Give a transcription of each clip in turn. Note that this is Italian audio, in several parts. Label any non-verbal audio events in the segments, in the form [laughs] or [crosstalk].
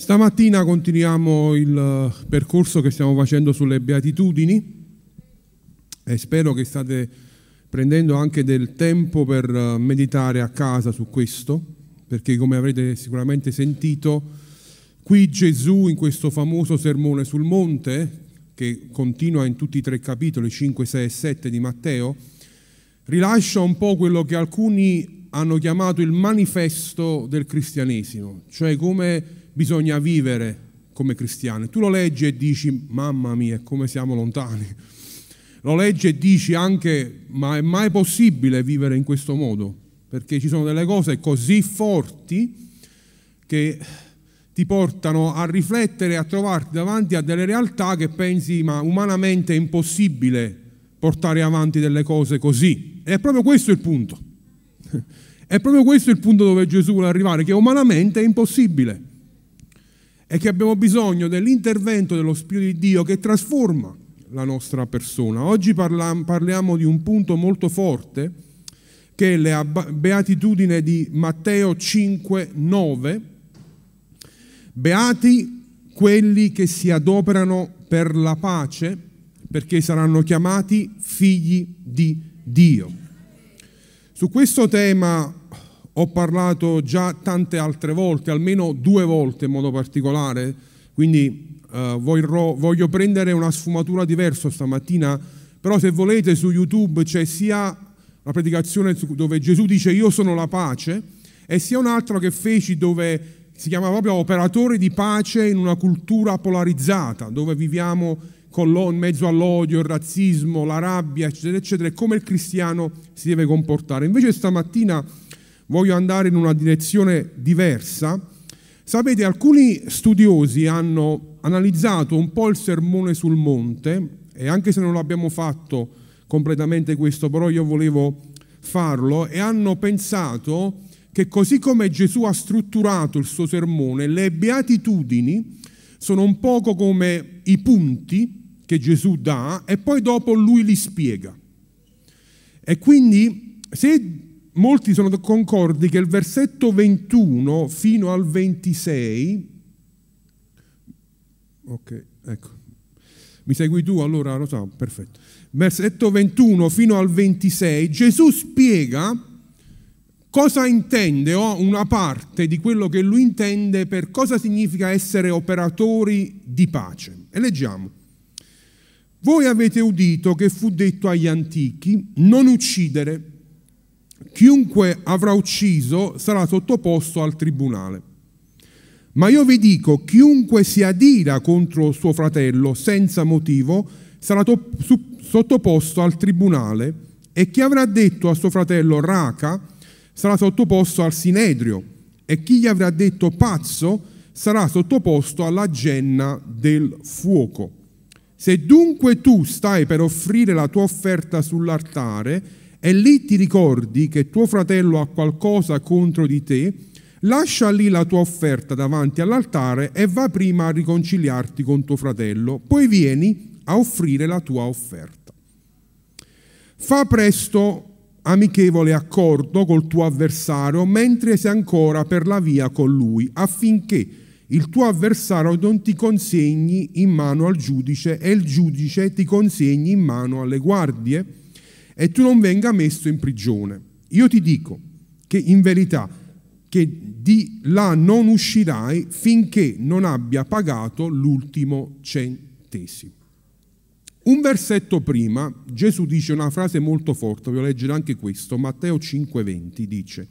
Stamattina continuiamo il percorso che stiamo facendo sulle beatitudini e spero che state prendendo anche del tempo per meditare a casa su questo, perché come avrete sicuramente sentito, qui Gesù in questo famoso sermone sul monte, che continua in tutti i tre capitoli, 5, 6 e 7 di Matteo, rilascia un po' quello che alcuni hanno chiamato il manifesto del cristianesimo, cioè come bisogna vivere come cristiani. Tu lo leggi e dici, mamma mia, come siamo lontani. Lo leggi e dici anche, ma è mai possibile vivere in questo modo? Perché ci sono delle cose così forti che ti portano a riflettere, a trovarti davanti a delle realtà che pensi, ma umanamente è impossibile portare avanti delle cose così. E è proprio questo il punto. [laughs] È proprio questo il punto dove Gesù vuole arrivare, che umanamente è impossibile è che abbiamo bisogno dell'intervento dello Spirito di Dio che trasforma la nostra persona. Oggi parliamo di un punto molto forte che è la beatitudine di Matteo 5, 9. Beati quelli che si adoperano per la pace perché saranno chiamati figli di Dio. Su questo tema ho parlato già tante altre volte, almeno due volte in modo particolare, quindi eh, voglio, voglio prendere una sfumatura diversa stamattina, però se volete su YouTube c'è sia la predicazione dove Gesù dice io sono la pace e sia un'altra che feci dove si chiama proprio operatori di pace in una cultura polarizzata, dove viviamo in mezzo all'odio, il razzismo, la rabbia, eccetera, eccetera, e come il cristiano si deve comportare. Invece stamattina voglio andare in una direzione diversa. Sapete, alcuni studiosi hanno analizzato un po' il sermone sul monte e anche se non l'abbiamo fatto completamente questo, però io volevo farlo e hanno pensato che così come Gesù ha strutturato il suo sermone, le beatitudini sono un poco come i punti che Gesù dà e poi dopo lui li spiega. E quindi se molti sono concordi che il versetto 21 fino al 26, ok, ecco, mi segui tu allora, lo so, perfetto. Versetto 21 fino al 26, Gesù spiega cosa intende o una parte di quello che lui intende per cosa significa essere operatori di pace. E leggiamo. Voi avete udito che fu detto agli antichi non uccidere, chiunque avrà ucciso sarà sottoposto al tribunale. Ma io vi dico, chiunque si adira contro suo fratello senza motivo sarà to- sottoposto al tribunale e chi avrà detto a suo fratello raca sarà sottoposto al sinedrio e chi gli avrà detto pazzo sarà sottoposto alla genna del fuoco. Se dunque tu stai per offrire la tua offerta sull'altare, e lì ti ricordi che tuo fratello ha qualcosa contro di te, lascia lì la tua offerta davanti all'altare e va prima a riconciliarti con tuo fratello, poi vieni a offrire la tua offerta. Fa presto amichevole accordo col tuo avversario mentre sei ancora per la via con lui, affinché il tuo avversario non ti consegni in mano al giudice e il giudice ti consegni in mano alle guardie e tu non venga messo in prigione. Io ti dico che in verità che di là non uscirai finché non abbia pagato l'ultimo centesimo. Un versetto prima Gesù dice una frase molto forte, voglio leggere anche questo, Matteo 5:20 dice,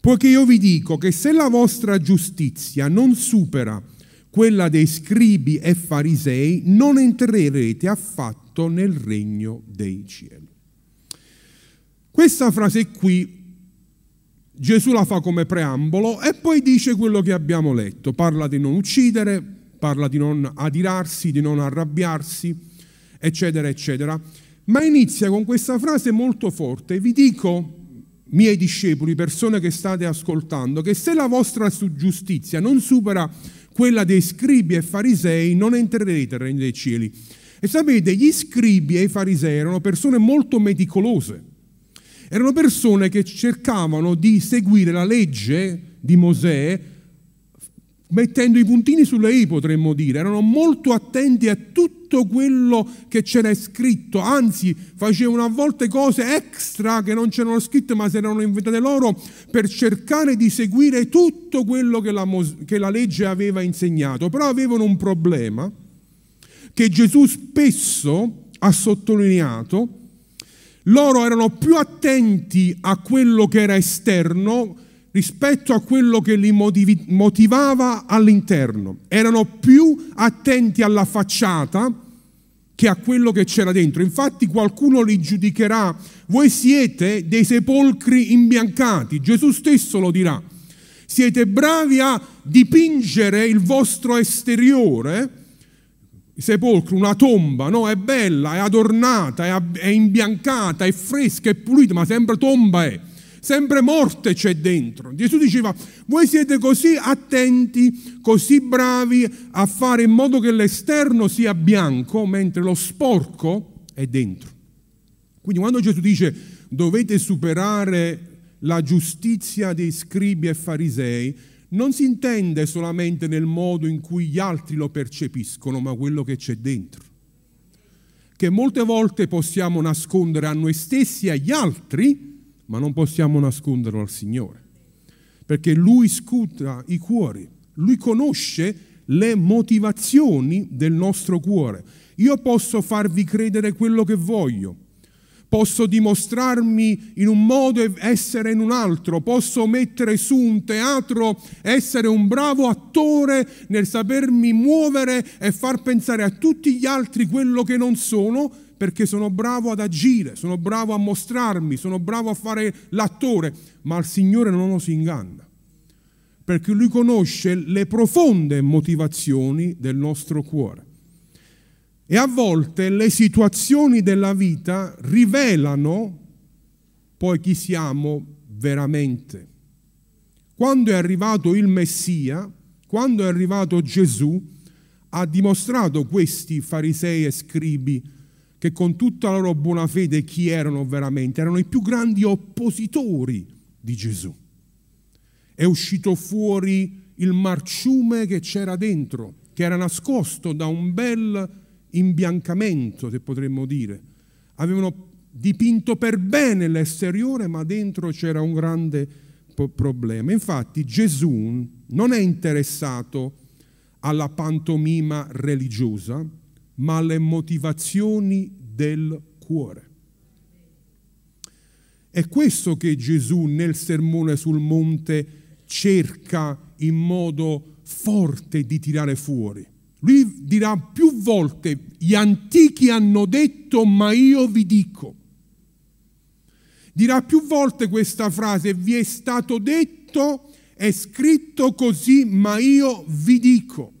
poiché io vi dico che se la vostra giustizia non supera quella dei scribi e farisei, non entrerete affatto nel regno dei cieli. Questa frase qui Gesù la fa come preambolo e poi dice quello che abbiamo letto. Parla di non uccidere, parla di non adirarsi, di non arrabbiarsi, eccetera, eccetera. Ma inizia con questa frase molto forte. Vi dico, miei discepoli, persone che state ascoltando, che se la vostra giustizia non supera quella dei scribi e farisei, non entrerete nel regno dei cieli. E sapete, gli scribi e i farisei erano persone molto meticolose erano persone che cercavano di seguire la legge di Mosè mettendo i puntini sulle i potremmo dire, erano molto attenti a tutto quello che c'era scritto, anzi facevano a volte cose extra che non c'erano scritte ma si erano inventate loro per cercare di seguire tutto quello che la, che la legge aveva insegnato, però avevano un problema che Gesù spesso ha sottolineato, loro erano più attenti a quello che era esterno, rispetto a quello che li motivava all'interno. Erano più attenti alla facciata che a quello che c'era dentro. Infatti qualcuno li giudicherà, voi siete dei sepolcri imbiancati, Gesù stesso lo dirà. Siete bravi a dipingere il vostro esteriore, sepolcro, una tomba, no? È bella, è adornata, è imbiancata, è fresca, è pulita, ma sempre tomba è sempre morte c'è dentro. Gesù diceva, voi siete così attenti, così bravi a fare in modo che l'esterno sia bianco, mentre lo sporco è dentro. Quindi quando Gesù dice dovete superare la giustizia dei scribi e farisei, non si intende solamente nel modo in cui gli altri lo percepiscono, ma quello che c'è dentro. Che molte volte possiamo nascondere a noi stessi e agli altri, ma non possiamo nasconderlo al Signore, perché Lui scuta i cuori, Lui conosce le motivazioni del nostro cuore. Io posso farvi credere quello che voglio, posso dimostrarmi in un modo e essere in un altro, posso mettere su un teatro, essere un bravo attore nel sapermi muovere e far pensare a tutti gli altri quello che non sono, perché sono bravo ad agire, sono bravo a mostrarmi, sono bravo a fare l'attore, ma il Signore non lo si inganna, perché Lui conosce le profonde motivazioni del nostro cuore. E a volte le situazioni della vita rivelano poi chi siamo veramente. Quando è arrivato il Messia, quando è arrivato Gesù, ha dimostrato questi farisei e scribi che con tutta la loro buona fede chi erano veramente? Erano i più grandi oppositori di Gesù. È uscito fuori il marciume che c'era dentro, che era nascosto da un bel imbiancamento, se potremmo dire. Avevano dipinto per bene l'esteriore, ma dentro c'era un grande problema. Infatti Gesù non è interessato alla pantomima religiosa, ma alle motivazioni del cuore. È questo che Gesù nel sermone sul monte cerca in modo forte di tirare fuori. Lui dirà più volte, gli antichi hanno detto, ma io vi dico. Dirà più volte questa frase, vi è stato detto, è scritto così, ma io vi dico.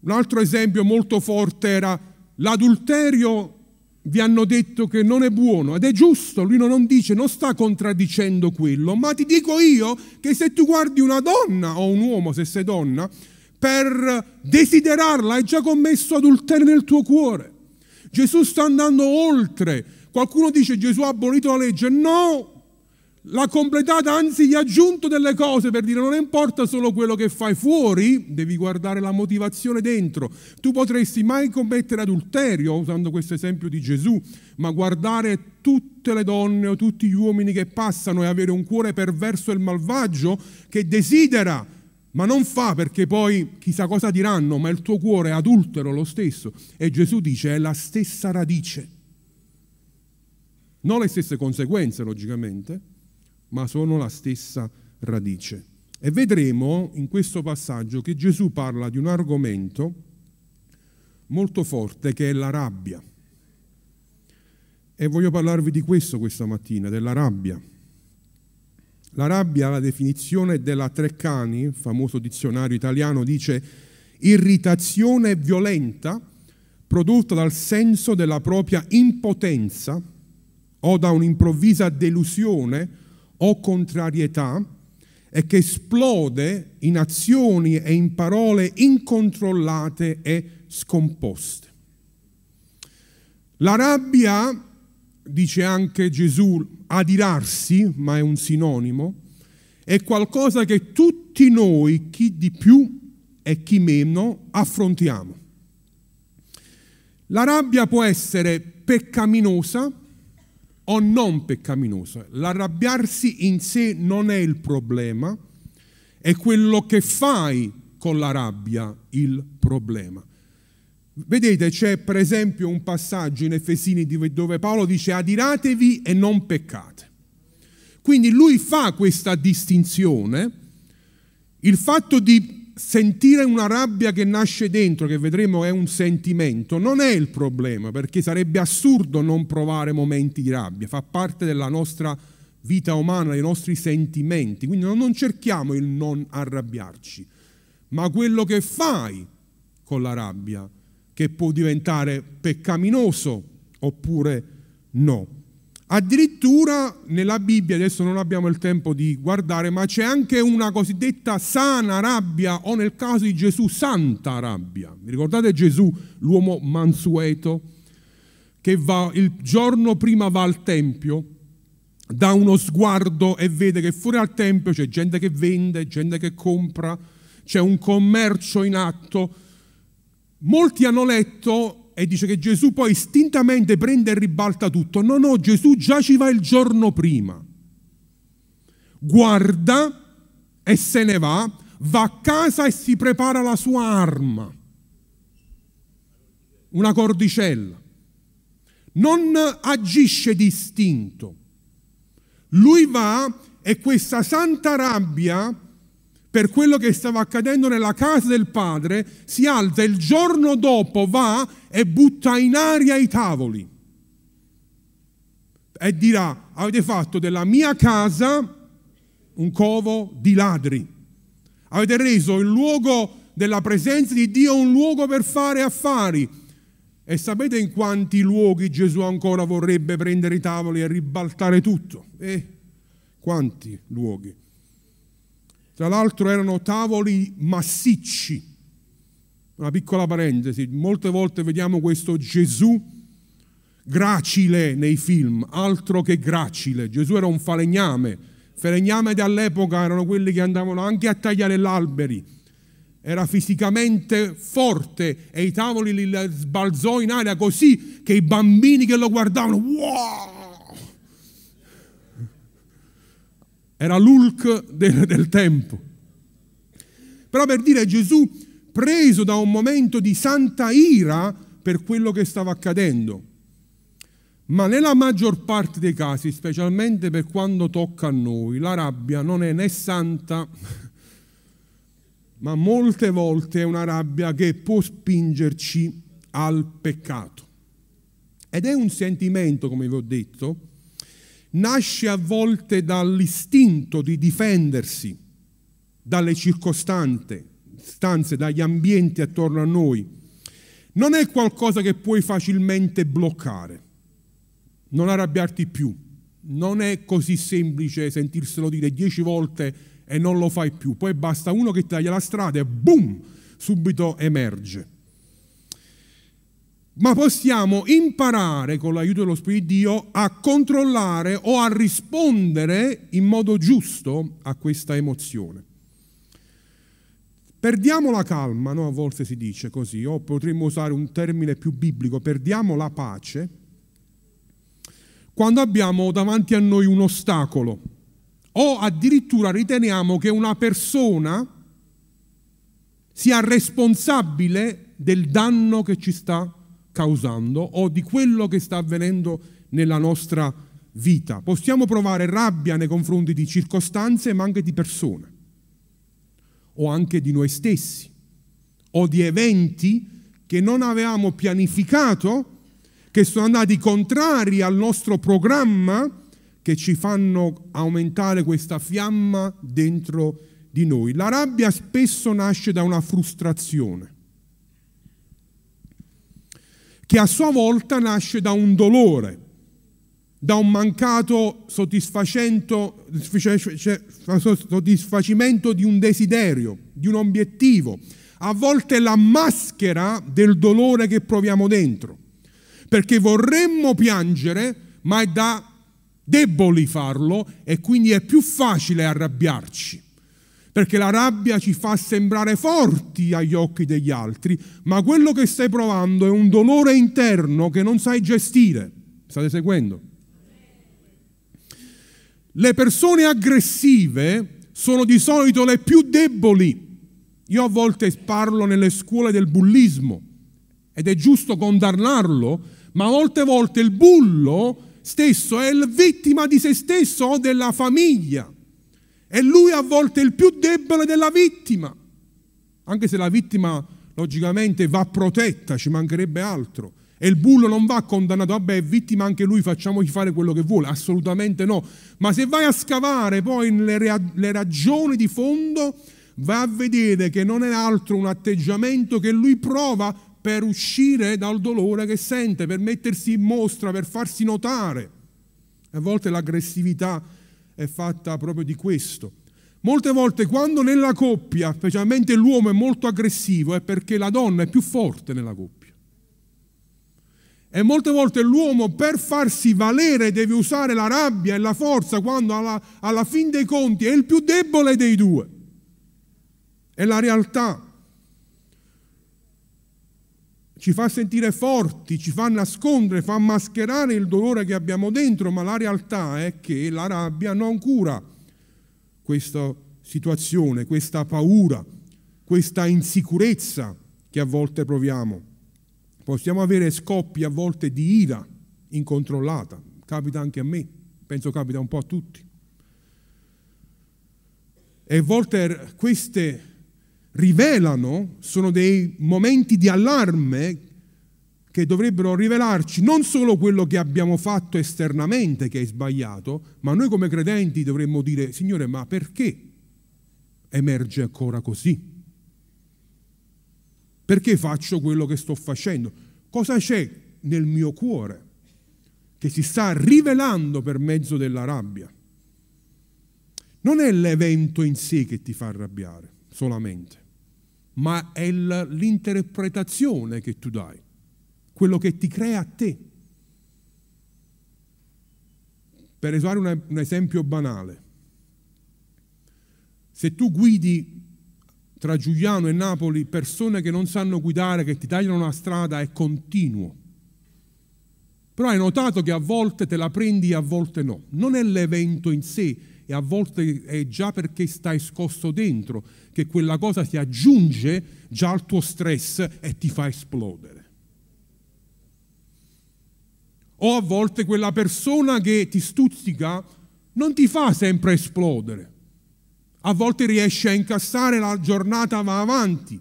Un altro esempio molto forte era l'adulterio vi hanno detto che non è buono ed è giusto, lui non dice, non sta contraddicendo quello, ma ti dico io che se tu guardi una donna o un uomo, se sei donna, per desiderarla hai già commesso adulterio nel tuo cuore. Gesù sta andando oltre. Qualcuno dice Gesù ha abolito la legge. No, l'ha completata, anzi gli ha aggiunto delle cose per dire non importa solo quello che fai fuori, devi guardare la motivazione dentro. Tu potresti mai commettere adulterio, usando questo esempio di Gesù, ma guardare tutte le donne o tutti gli uomini che passano e avere un cuore perverso e malvagio che desidera, ma non fa perché poi chissà cosa diranno, ma il tuo cuore è adultero lo stesso. E Gesù dice è la stessa radice. Non le stesse conseguenze, logicamente, ma sono la stessa radice. E vedremo in questo passaggio che Gesù parla di un argomento molto forte che è la rabbia. E voglio parlarvi di questo questa mattina, della rabbia. La rabbia, la definizione della Treccani, famoso dizionario italiano, dice irritazione violenta prodotta dal senso della propria impotenza o da un'improvvisa delusione o contrarietà e che esplode in azioni e in parole incontrollate e scomposte. La rabbia, dice anche Gesù, adirarsi, ma è un sinonimo, è qualcosa che tutti noi, chi di più e chi meno, affrontiamo. La rabbia può essere peccaminosa o non peccaminosa. L'arrabbiarsi in sé non è il problema, è quello che fai con la rabbia il problema. Vedete, c'è per esempio un passaggio in Efesini dove Paolo dice adiratevi e non peccate. Quindi lui fa questa distinzione, il fatto di sentire una rabbia che nasce dentro, che vedremo è un sentimento, non è il problema, perché sarebbe assurdo non provare momenti di rabbia, fa parte della nostra vita umana, dei nostri sentimenti, quindi non cerchiamo il non arrabbiarci, ma quello che fai con la rabbia che può diventare peccaminoso oppure no. Addirittura nella Bibbia, adesso non abbiamo il tempo di guardare, ma c'è anche una cosiddetta sana rabbia o nel caso di Gesù santa rabbia. Vi ricordate Gesù, l'uomo mansueto, che va, il giorno prima va al Tempio, dà uno sguardo e vede che fuori al Tempio c'è gente che vende, gente che compra, c'è un commercio in atto, Molti hanno letto e dice che Gesù poi istintamente prende e ribalta tutto. No, no, Gesù già ci va il giorno prima. Guarda e se ne va, va a casa e si prepara la sua arma, una cordicella. Non agisce distinto. Lui va e questa santa rabbia per quello che stava accadendo nella casa del padre, si alza il giorno dopo, va e butta in aria i tavoli e dirà, avete fatto della mia casa un covo di ladri, avete reso il luogo della presenza di Dio un luogo per fare affari. E sapete in quanti luoghi Gesù ancora vorrebbe prendere i tavoli e ribaltare tutto? Eh, quanti luoghi? Tra l'altro erano tavoli massicci. Una piccola parentesi, molte volte vediamo questo Gesù gracile nei film, altro che gracile. Gesù era un falegname. Falegname all'epoca erano quelli che andavano anche a tagliare gli alberi. Era fisicamente forte e i tavoli li sbalzò in aria così che i bambini che lo guardavano, wow! Era l'Ulk del, del tempo. Però per dire Gesù, preso da un momento di santa ira per quello che stava accadendo, ma nella maggior parte dei casi, specialmente per quando tocca a noi, la rabbia non è né santa, ma molte volte è una rabbia che può spingerci al peccato. Ed è un sentimento, come vi ho detto, nasce a volte dall'istinto di difendersi dalle circostanze, stanze, dagli ambienti attorno a noi. Non è qualcosa che puoi facilmente bloccare, non arrabbiarti più. Non è così semplice sentirselo dire dieci volte e non lo fai più. Poi basta uno che taglia la strada e boom, subito emerge ma possiamo imparare con l'aiuto dello Spirito di Dio a controllare o a rispondere in modo giusto a questa emozione. Perdiamo la calma, no? a volte si dice così, o potremmo usare un termine più biblico, perdiamo la pace quando abbiamo davanti a noi un ostacolo o addirittura riteniamo che una persona sia responsabile del danno che ci sta causando o di quello che sta avvenendo nella nostra vita. Possiamo provare rabbia nei confronti di circostanze, ma anche di persone, o anche di noi stessi, o di eventi che non avevamo pianificato, che sono andati contrari al nostro programma, che ci fanno aumentare questa fiamma dentro di noi. La rabbia spesso nasce da una frustrazione che a sua volta nasce da un dolore, da un mancato soddisfacimento di un desiderio, di un obiettivo. A volte la maschera del dolore che proviamo dentro, perché vorremmo piangere, ma è da deboli farlo e quindi è più facile arrabbiarci. Perché la rabbia ci fa sembrare forti agli occhi degli altri, ma quello che stai provando è un dolore interno che non sai gestire. State seguendo? Le persone aggressive sono di solito le più deboli. Io a volte parlo nelle scuole del bullismo ed è giusto condannarlo, ma molte volte il bullo stesso è vittima di se stesso o della famiglia. E lui a volte è il più debole della vittima, anche se la vittima logicamente va protetta, ci mancherebbe altro. E il bullo non va condannato, vabbè, è vittima anche lui, facciamogli fare quello che vuole, assolutamente no. Ma se vai a scavare poi le, le ragioni di fondo, va a vedere che non è altro un atteggiamento che lui prova per uscire dal dolore che sente, per mettersi in mostra, per farsi notare. A volte l'aggressività è fatta proprio di questo. Molte volte quando nella coppia, specialmente l'uomo è molto aggressivo, è perché la donna è più forte nella coppia. E molte volte l'uomo per farsi valere deve usare la rabbia e la forza quando alla, alla fin dei conti è il più debole dei due. È la realtà. Ci fa sentire forti, ci fa nascondere, fa mascherare il dolore che abbiamo dentro, ma la realtà è che la rabbia non cura questa situazione, questa paura, questa insicurezza che a volte proviamo. Possiamo avere scoppi a volte di ira incontrollata, capita anche a me, penso capita un po' a tutti. E a volte queste rivelano, sono dei momenti di allarme che dovrebbero rivelarci non solo quello che abbiamo fatto esternamente che è sbagliato, ma noi come credenti dovremmo dire, Signore, ma perché emerge ancora così? Perché faccio quello che sto facendo? Cosa c'è nel mio cuore che si sta rivelando per mezzo della rabbia? Non è l'evento in sé che ti fa arrabbiare solamente, ma è l'interpretazione che tu dai, quello che ti crea a te. Per usare un esempio banale, se tu guidi tra Giuliano e Napoli persone che non sanno guidare, che ti tagliano la strada è continuo. Però hai notato che a volte te la prendi e a volte no. Non è l'evento in sé e a volte è già perché stai scosso dentro che quella cosa si aggiunge già al tuo stress e ti fa esplodere. O a volte quella persona che ti stuzzica non ti fa sempre esplodere a volte riesci a incassare, la giornata va avanti.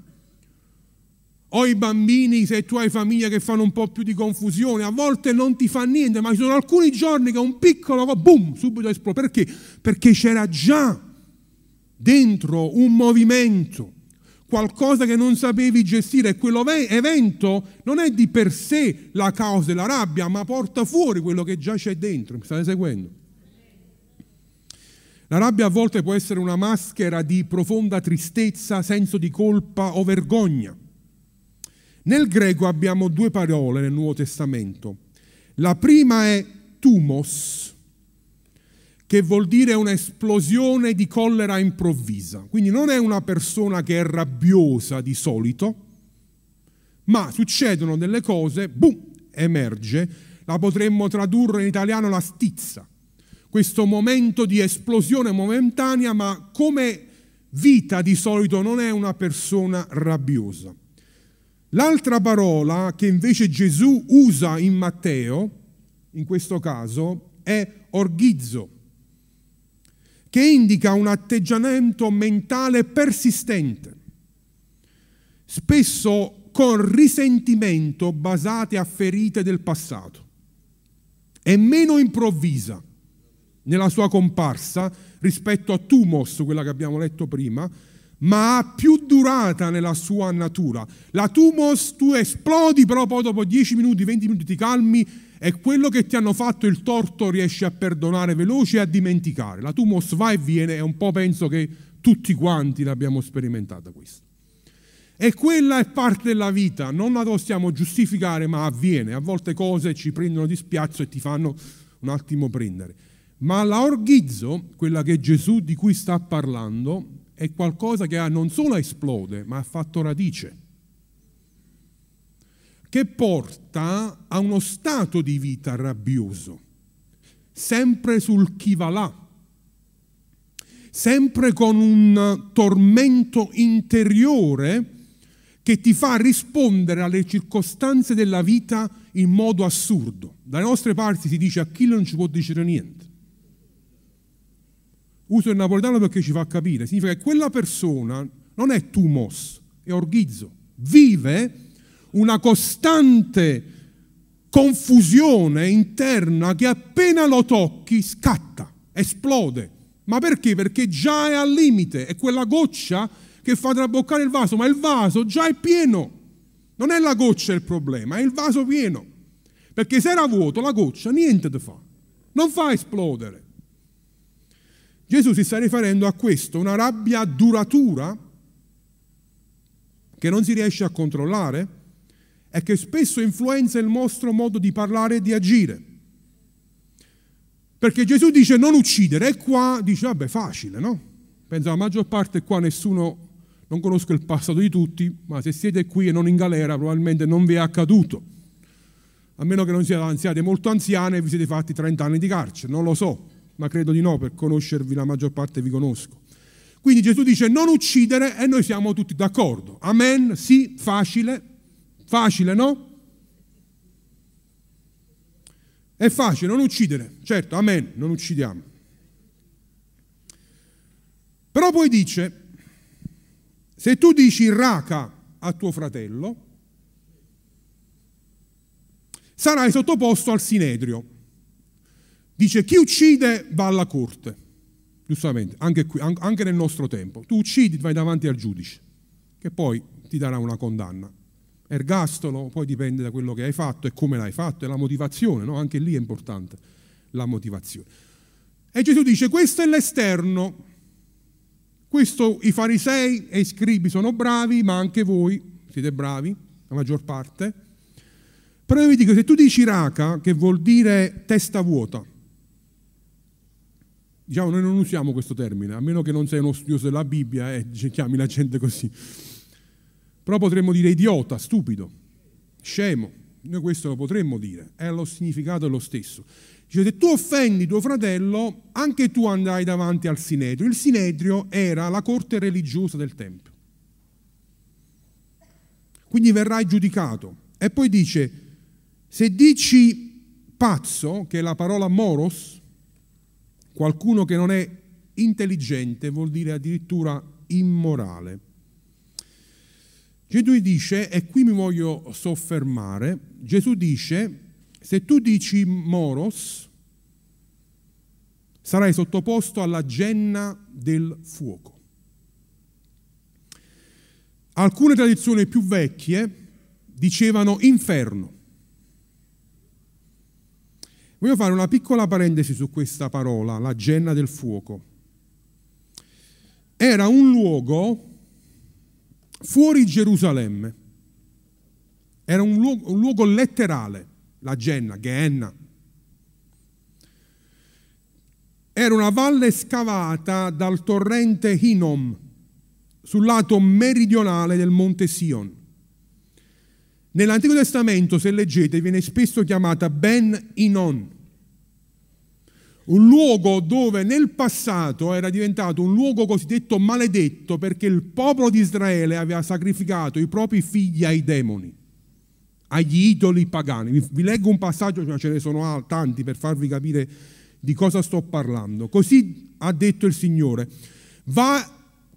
O i bambini, se tu hai famiglia che fanno un po' più di confusione, a volte non ti fa niente, ma ci sono alcuni giorni che un piccolo, boom, subito esplode. Perché? Perché c'era già dentro un movimento, qualcosa che non sapevi gestire e quell'evento non è di per sé la causa della rabbia, ma porta fuori quello che già c'è dentro. Mi state seguendo? La rabbia a volte può essere una maschera di profonda tristezza, senso di colpa o vergogna. Nel greco abbiamo due parole nel Nuovo Testamento. La prima è tumos, che vuol dire un'esplosione di collera improvvisa. Quindi non è una persona che è rabbiosa di solito, ma succedono delle cose, boom, emerge. La potremmo tradurre in italiano la stizza questo momento di esplosione momentanea, ma come vita di solito non è una persona rabbiosa. L'altra parola che invece Gesù usa in Matteo, in questo caso, è orghizzo, che indica un atteggiamento mentale persistente, spesso con risentimento basate a ferite del passato, e meno improvvisa nella sua comparsa rispetto a Tumos, quella che abbiamo letto prima, ma ha più durata nella sua natura. La Tumos tu esplodi, però poi dopo 10 minuti, 20 minuti ti calmi e quello che ti hanno fatto il torto riesci a perdonare veloce e a dimenticare. La Tumos va e viene e un po' penso che tutti quanti l'abbiamo sperimentata questa. E quella è parte della vita, non la possiamo giustificare, ma avviene. A volte cose ci prendono di spiazzo e ti fanno un attimo prendere. Ma la orghizzo, quella che Gesù di cui sta parlando, è qualcosa che non solo esplode, ma ha fatto radice, che porta a uno stato di vita rabbioso, sempre sul chi va là, sempre con un tormento interiore che ti fa rispondere alle circostanze della vita in modo assurdo. Dalle nostre parti si dice a chi non ci può dire niente. Uso il napoletano perché ci fa capire. Significa che quella persona non è tumos, è orghizzo. Vive una costante confusione interna che appena lo tocchi scatta, esplode. Ma perché? Perché già è al limite, è quella goccia che fa traboccare il vaso, ma il vaso già è pieno. Non è la goccia il problema, è il vaso pieno. Perché se era vuoto, la goccia niente ti fa, non fa esplodere. Gesù si sta riferendo a questo, una rabbia duratura che non si riesce a controllare e che spesso influenza il nostro modo di parlare e di agire. Perché Gesù dice non uccidere e qua dice vabbè facile, no? Penso la maggior parte qua nessuno, non conosco il passato di tutti, ma se siete qui e non in galera probabilmente non vi è accaduto. A meno che non siate molto anziane e vi siete fatti 30 anni di carcere, non lo so ma credo di no, per conoscervi la maggior parte vi conosco. Quindi Gesù dice non uccidere e noi siamo tutti d'accordo. Amen, sì, facile, facile, no? È facile non uccidere, certo, amen, non uccidiamo. Però poi dice, se tu dici raca a tuo fratello, sarai sottoposto al sinedrio. Dice chi uccide va alla corte, giustamente, anche, qui, anche nel nostro tempo. Tu uccidi, vai davanti al giudice, che poi ti darà una condanna. Ergastolo, poi dipende da quello che hai fatto e come l'hai fatto, e la motivazione, no? anche lì è importante la motivazione. E Gesù dice, questo è l'esterno, questo i farisei e i scribi sono bravi, ma anche voi siete bravi, la maggior parte. Però io vi dico, se tu dici raca, che vuol dire testa vuota, Diciamo, noi non usiamo questo termine, a meno che non sei uno studioso della Bibbia e eh, chiami la gente così. Però potremmo dire idiota, stupido, scemo. Noi questo lo potremmo dire, è lo significato è lo stesso. Dice, se tu offendi tuo fratello, anche tu andrai davanti al Sinedrio. Il Sinedrio era la corte religiosa del Tempio. Quindi verrai giudicato. E poi dice, se dici pazzo, che è la parola moros, Qualcuno che non è intelligente vuol dire addirittura immorale. Gesù dice, e qui mi voglio soffermare, Gesù dice, se tu dici moros, sarai sottoposto alla genna del fuoco. Alcune tradizioni più vecchie dicevano inferno. Voglio fare una piccola parentesi su questa parola, la genna del fuoco. Era un luogo fuori Gerusalemme, era un luogo, un luogo letterale, la genna, Gehenna. Era una valle scavata dal torrente Hinom sul lato meridionale del monte Sion. Nell'Antico Testamento, se leggete, viene spesso chiamata Ben Inon, un luogo dove nel passato era diventato un luogo cosiddetto maledetto perché il popolo di Israele aveva sacrificato i propri figli ai demoni, agli idoli pagani. Vi leggo un passaggio, ma ce ne sono tanti per farvi capire di cosa sto parlando. Così ha detto il Signore, va,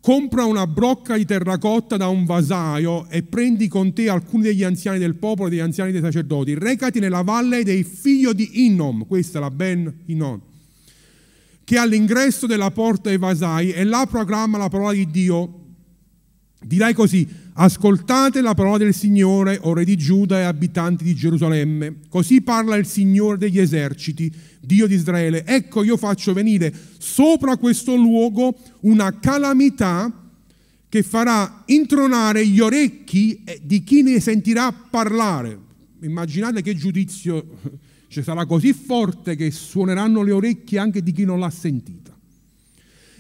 compra una brocca di terracotta da un vasaio e prendi con te alcuni degli anziani del popolo, degli anziani dei sacerdoti, recati nella valle dei figli di Innom, questa è la Ben Innom che all'ingresso della porta dei vasai e là proclama la parola di Dio. Dirai così, ascoltate la parola del Signore, o re di Giuda e abitanti di Gerusalemme. Così parla il Signore degli eserciti, Dio di Israele. Ecco io faccio venire sopra questo luogo una calamità che farà intronare gli orecchi di chi ne sentirà parlare. Immaginate che giudizio cioè sarà così forte che suoneranno le orecchie anche di chi non l'ha sentita.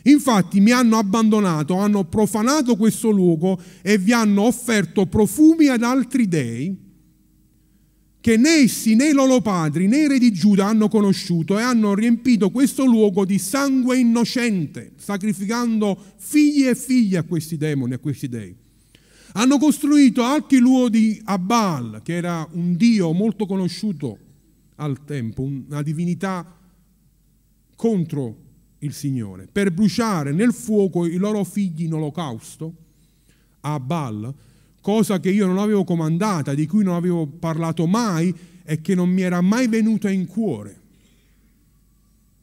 Infatti mi hanno abbandonato, hanno profanato questo luogo e vi hanno offerto profumi ad altri dei che né essi né i loro padri né i re di Giuda hanno conosciuto e hanno riempito questo luogo di sangue innocente, sacrificando figli e figlie a questi demoni, a questi dei. Hanno costruito altri luoghi a Baal, che era un dio molto conosciuto al tempo, una divinità contro il Signore, per bruciare nel fuoco i loro figli in olocausto a Baal cosa che io non avevo comandata, di cui non avevo parlato mai e che non mi era mai venuta in cuore.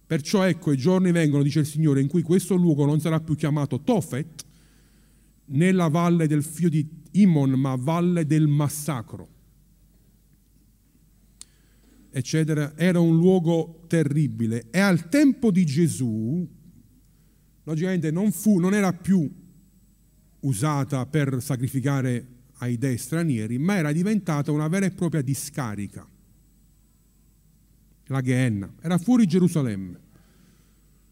Perciò ecco i giorni vengono, dice il Signore, in cui questo luogo non sarà più chiamato Tofet, nella valle del figlio di Imon, ma valle del massacro. Eccetera. Era un luogo terribile. E al tempo di Gesù, logicamente non, fu, non era più usata per sacrificare ai dei stranieri, ma era diventata una vera e propria discarica. La Gehenna era fuori Gerusalemme.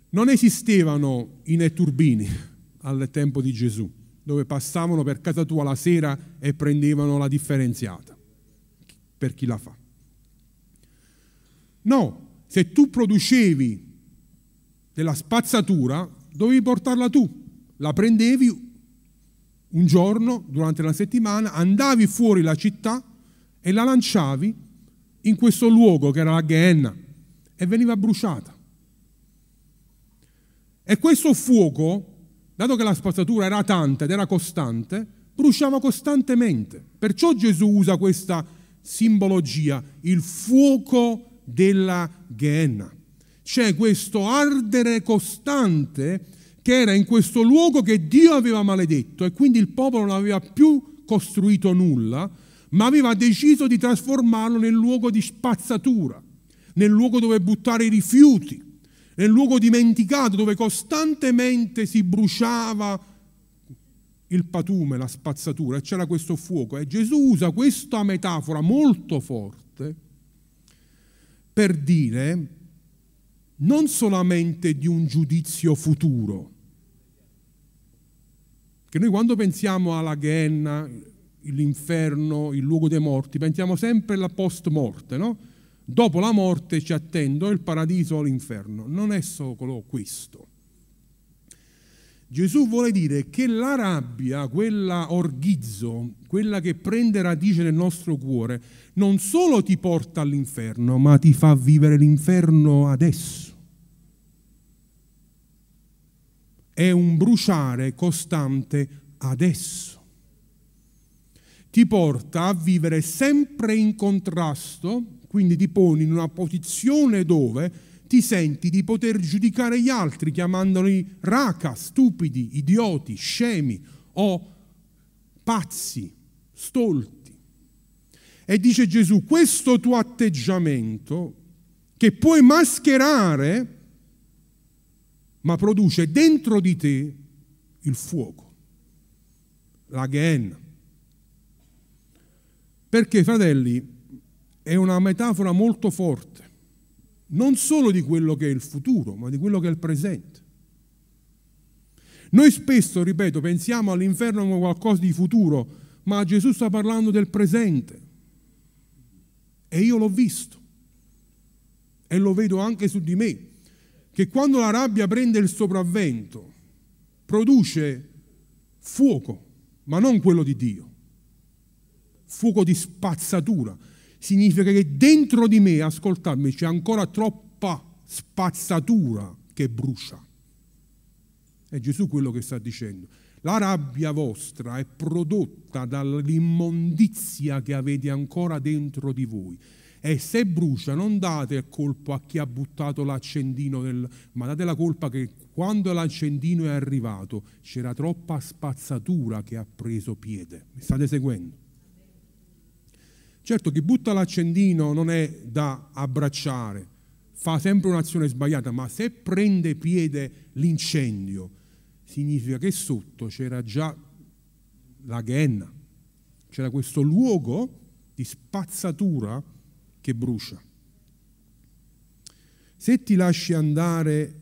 Non esistevano i netturbini [laughs] al tempo di Gesù, dove passavano per casa tua la sera e prendevano la differenziata per chi la fa. No, se tu producevi della spazzatura, dovevi portarla tu, la prendevi, un giorno, durante la settimana, andavi fuori la città e la lanciavi in questo luogo che era la Gehenna e veniva bruciata. E questo fuoco, dato che la spazzatura era tanta ed era costante, bruciava costantemente. Perciò Gesù usa questa simbologia, il fuoco della Gehenna. C'è questo ardere costante che era in questo luogo che Dio aveva maledetto e quindi il popolo non aveva più costruito nulla, ma aveva deciso di trasformarlo nel luogo di spazzatura, nel luogo dove buttare i rifiuti, nel luogo dimenticato dove costantemente si bruciava il patume, la spazzatura e c'era questo fuoco. E Gesù usa questa metafora molto forte per dire non solamente di un giudizio futuro, che noi quando pensiamo alla Ghenna, l'inferno, il luogo dei morti, pensiamo sempre alla post morte, no? Dopo la morte ci attendono il paradiso o l'inferno. Non è solo questo. Gesù vuole dire che la rabbia, quella orghizzo, quella che prende radice nel nostro cuore, non solo ti porta all'inferno, ma ti fa vivere l'inferno adesso. è un bruciare costante adesso. Ti porta a vivere sempre in contrasto, quindi ti poni in una posizione dove ti senti di poter giudicare gli altri chiamandoli raca, stupidi, idioti, scemi o pazzi, stolti. E dice Gesù, questo tuo atteggiamento che puoi mascherare ma produce dentro di te il fuoco, la Gehenna. Perché, fratelli, è una metafora molto forte, non solo di quello che è il futuro, ma di quello che è il presente. Noi spesso, ripeto, pensiamo all'inferno come qualcosa di futuro, ma Gesù sta parlando del presente. E io l'ho visto. E lo vedo anche su di me che quando la rabbia prende il sopravvento produce fuoco, ma non quello di Dio, fuoco di spazzatura. Significa che dentro di me, ascoltarmi, c'è ancora troppa spazzatura che brucia. È Gesù quello che sta dicendo. La rabbia vostra è prodotta dall'immondizia che avete ancora dentro di voi. E se brucia non date il colpo a chi ha buttato l'accendino, nel, ma date la colpa che quando l'accendino è arrivato c'era troppa spazzatura che ha preso piede. Mi state seguendo? Certo, chi butta l'accendino non è da abbracciare, fa sempre un'azione sbagliata, ma se prende piede l'incendio, significa che sotto c'era già la ghenna, c'era questo luogo di spazzatura che brucia. Se ti lasci andare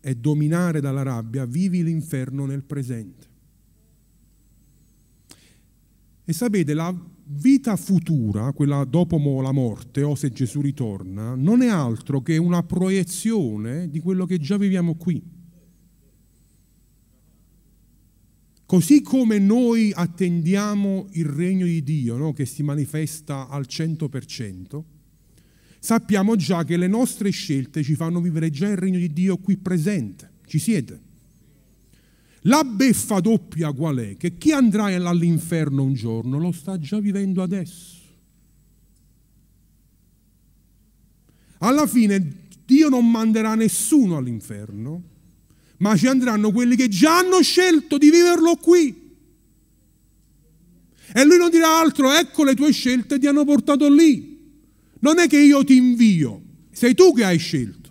e dominare dalla rabbia, vivi l'inferno nel presente. E sapete, la vita futura, quella dopo la morte o se Gesù ritorna, non è altro che una proiezione di quello che già viviamo qui. Così come noi attendiamo il regno di Dio no? che si manifesta al 100%, sappiamo già che le nostre scelte ci fanno vivere già il regno di Dio qui presente. Ci siete? La beffa doppia qual è? Che chi andrà all'inferno un giorno lo sta già vivendo adesso. Alla fine Dio non manderà nessuno all'inferno, ma ci andranno quelli che già hanno scelto di viverlo qui. E lui non dirà altro, ecco le tue scelte ti hanno portato lì. Non è che io ti invio, sei tu che hai scelto,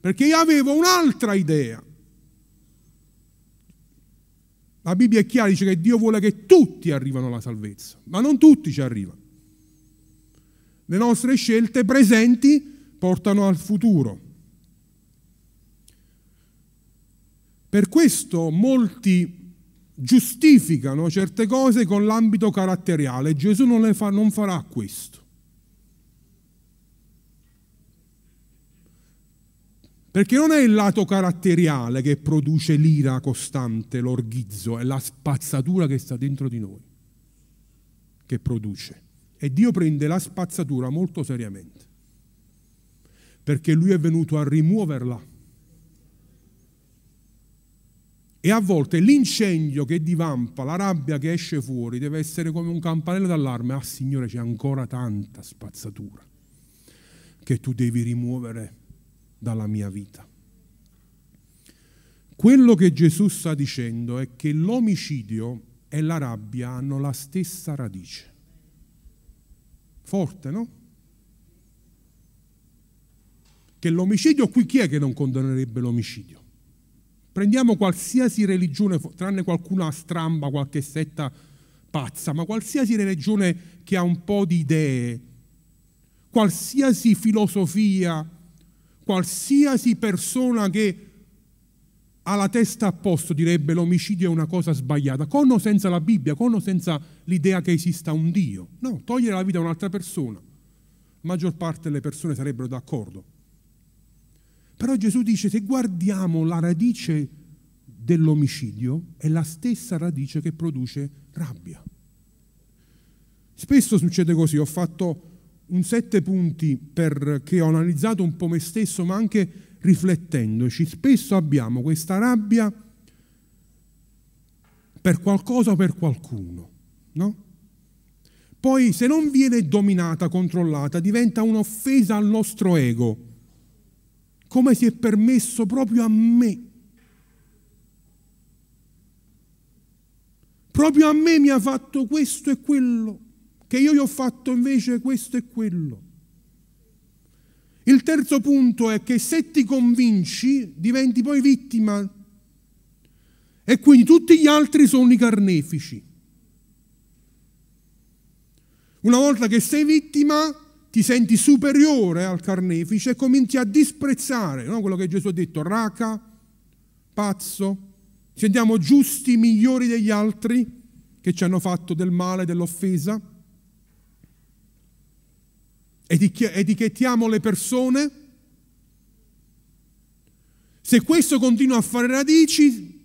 perché io avevo un'altra idea. La Bibbia è chiara, dice che Dio vuole che tutti arrivano alla salvezza, ma non tutti ci arrivano. Le nostre scelte presenti portano al futuro. Per questo molti giustificano certe cose con l'ambito caratteriale. Gesù non, fa, non farà questo. Perché non è il lato caratteriale che produce l'ira costante, l'orghizzo, è la spazzatura che sta dentro di noi che produce. E Dio prende la spazzatura molto seriamente, perché Lui è venuto a rimuoverla. E a volte l'incendio che divampa, la rabbia che esce fuori, deve essere come un campanello d'allarme. Ah Signore, c'è ancora tanta spazzatura che tu devi rimuovere dalla mia vita. Quello che Gesù sta dicendo è che l'omicidio e la rabbia hanno la stessa radice. Forte, no? Che l'omicidio qui chi è che non condannerebbe l'omicidio? Prendiamo qualsiasi religione, tranne qualcuna stramba, qualche setta pazza, ma qualsiasi religione che ha un po' di idee, qualsiasi filosofia Qualsiasi persona che ha la testa a posto direbbe l'omicidio è una cosa sbagliata, con o senza la Bibbia, con o senza l'idea che esista un Dio. No, togliere la vita a un'altra persona. La maggior parte delle persone sarebbero d'accordo. Però Gesù dice, se guardiamo la radice dell'omicidio, è la stessa radice che produce rabbia. Spesso succede così, ho fatto un sette punti perché ho analizzato un po' me stesso, ma anche riflettendoci. Spesso abbiamo questa rabbia per qualcosa o per qualcuno, no? Poi se non viene dominata, controllata, diventa un'offesa al nostro ego, come si è permesso proprio a me. Proprio a me mi ha fatto questo e quello che io gli ho fatto invece questo e quello. Il terzo punto è che se ti convinci diventi poi vittima e quindi tutti gli altri sono i carnefici. Una volta che sei vittima ti senti superiore al carnefice e cominci a disprezzare no? quello che Gesù ha detto, raca, pazzo, sentiamo giusti, migliori degli altri che ci hanno fatto del male, dell'offesa etichettiamo le persone, se questo continua a fare radici,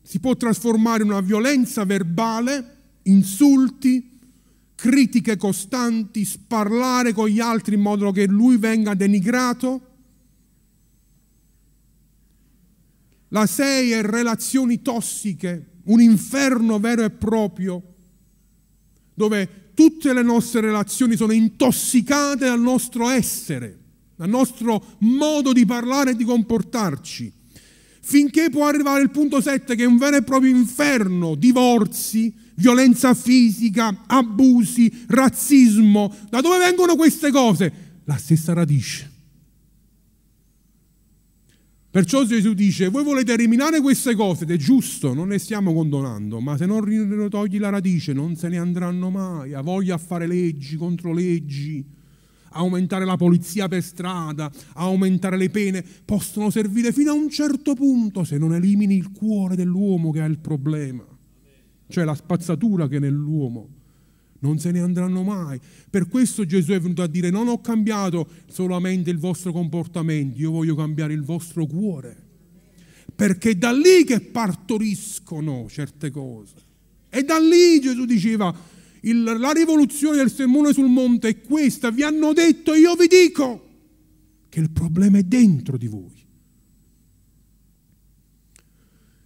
si può trasformare in una violenza verbale, insulti, critiche costanti, sparlare con gli altri in modo che lui venga denigrato. La sei è relazioni tossiche, un inferno vero e proprio, dove tutte le nostre relazioni sono intossicate dal nostro essere, dal nostro modo di parlare e di comportarci, finché può arrivare il punto 7 che è un vero e proprio inferno, divorzi, violenza fisica, abusi, razzismo. Da dove vengono queste cose? La stessa radice. Perciò Gesù dice, voi volete eliminare queste cose ed è giusto, non le stiamo condonando, ma se non togli la radice non se ne andranno mai, ha voglia a fare leggi contro leggi, aumentare la polizia per strada, aumentare le pene, possono servire fino a un certo punto se non elimini il cuore dell'uomo che ha il problema, cioè la spazzatura che è nell'uomo. Non se ne andranno mai. Per questo Gesù è venuto a dire non ho cambiato solamente il vostro comportamento, io voglio cambiare il vostro cuore. Perché è da lì che partoriscono certe cose. E da lì Gesù diceva, il, la rivoluzione del sermone sul monte è questa, vi hanno detto, io vi dico che il problema è dentro di voi.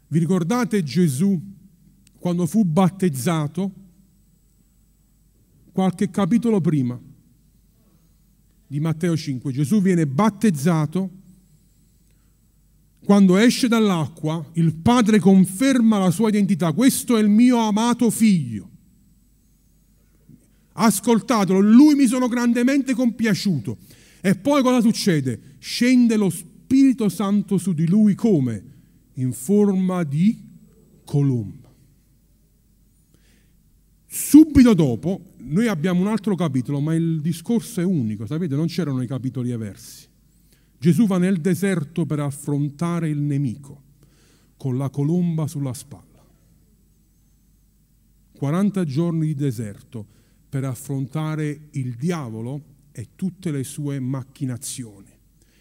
Vi ricordate Gesù quando fu battezzato? Qualche capitolo prima di Matteo 5, Gesù viene battezzato. Quando esce dall'acqua, il Padre conferma la sua identità. Questo è il mio amato figlio ascoltatelo, lui mi sono grandemente compiaciuto. E poi cosa succede? Scende lo Spirito Santo su di lui come? In forma di colomba. Subito dopo, noi abbiamo un altro capitolo, ma il discorso è unico, sapete, non c'erano i capitoli eversi. Gesù va nel deserto per affrontare il nemico con la colomba sulla spalla. 40 giorni di deserto per affrontare il diavolo e tutte le sue macchinazioni.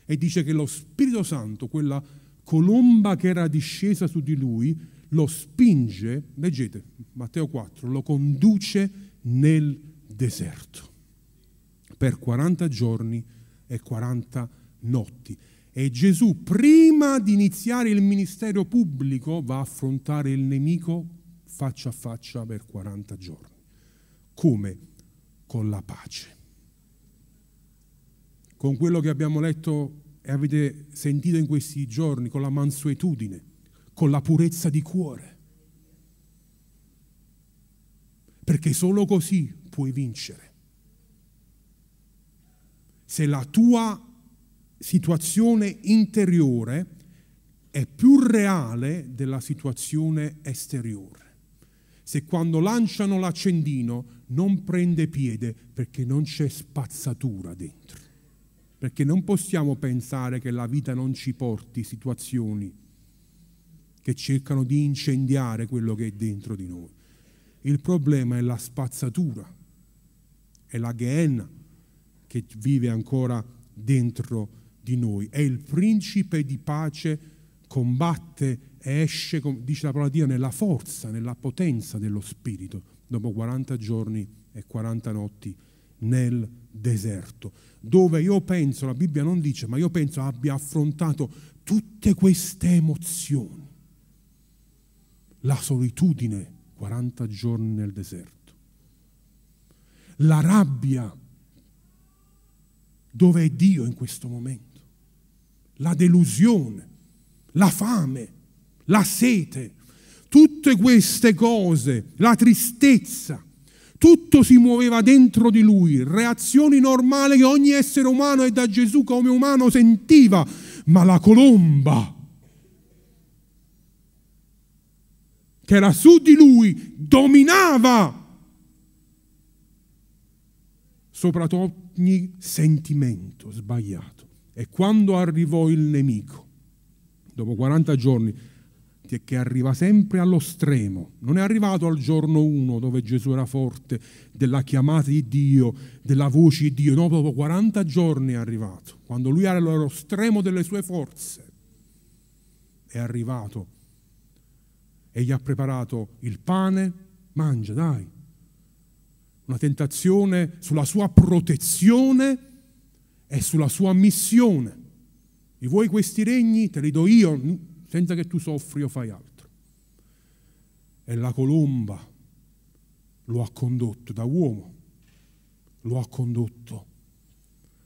E dice che lo Spirito Santo, quella colomba che era discesa su di lui, lo spinge, leggete Matteo 4, lo conduce nel deserto per 40 giorni e 40 notti. E Gesù, prima di iniziare il ministero pubblico, va a affrontare il nemico faccia a faccia per 40 giorni. Come? Con la pace. Con quello che abbiamo letto e avete sentito in questi giorni, con la mansuetudine, con la purezza di cuore. Perché solo così puoi vincere. Se la tua situazione interiore è più reale della situazione esteriore se quando lanciano l'accendino non prende piede perché non c'è spazzatura dentro. Perché non possiamo pensare che la vita non ci porti situazioni che cercano di incendiare quello che è dentro di noi. Il problema è la spazzatura, è la Gehenna che vive ancora dentro di noi. È il principe di pace, combatte esce, dice la parola di Dio, nella forza, nella potenza dello Spirito, dopo 40 giorni e 40 notti nel deserto, dove io penso, la Bibbia non dice, ma io penso abbia affrontato tutte queste emozioni. La solitudine, 40 giorni nel deserto. La rabbia, dove è Dio in questo momento. La delusione, la fame, la sete, tutte queste cose, la tristezza, tutto si muoveva dentro di lui, reazioni normali che ogni essere umano e da Gesù come umano sentiva, ma la colomba che era su di lui dominava sopra ogni sentimento sbagliato. E quando arrivò il nemico, dopo 40 giorni, che arriva sempre allo stremo. Non è arrivato al giorno uno dove Gesù era forte della chiamata di Dio, della voce di Dio. No, dopo 40 giorni è arrivato, quando lui era allo stremo delle sue forze. È arrivato e gli ha preparato il pane, mangia, dai. Una tentazione sulla sua protezione e sulla sua missione. I vuoi questi regni? Te li do io, senza che tu soffri o fai altro. E la colomba lo ha condotto da uomo, lo ha condotto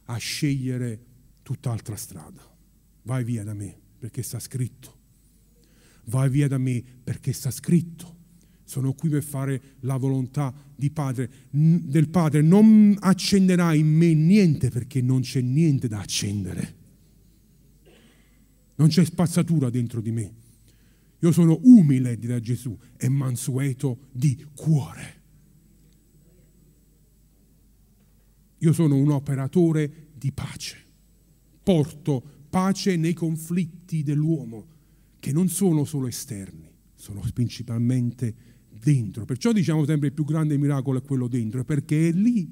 a scegliere tutt'altra strada. Vai via da me perché sta scritto. Vai via da me perché sta scritto. Sono qui per fare la volontà padre, del Padre. Non accenderai in me niente perché non c'è niente da accendere non c'è spazzatura dentro di me. Io sono umile, dirà Gesù, e mansueto di cuore. Io sono un operatore di pace. Porto pace nei conflitti dell'uomo, che non sono solo esterni, sono principalmente dentro. Perciò diciamo sempre il più grande miracolo è quello dentro, perché è lì.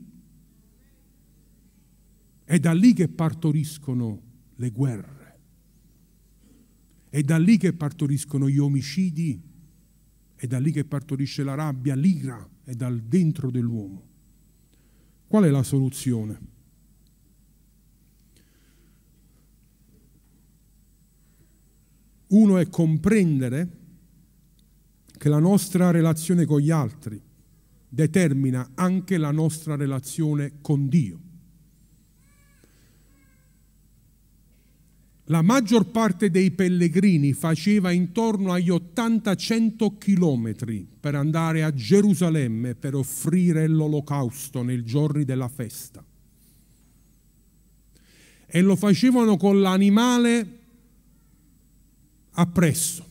È da lì che partoriscono le guerre. È da lì che partoriscono gli omicidi, è da lì che partorisce la rabbia, l'ira, è dal dentro dell'uomo. Qual è la soluzione? Uno è comprendere che la nostra relazione con gli altri determina anche la nostra relazione con Dio. La maggior parte dei pellegrini faceva intorno agli 80-100 chilometri per andare a Gerusalemme per offrire l'olocausto nei giorni della festa. E lo facevano con l'animale appresso.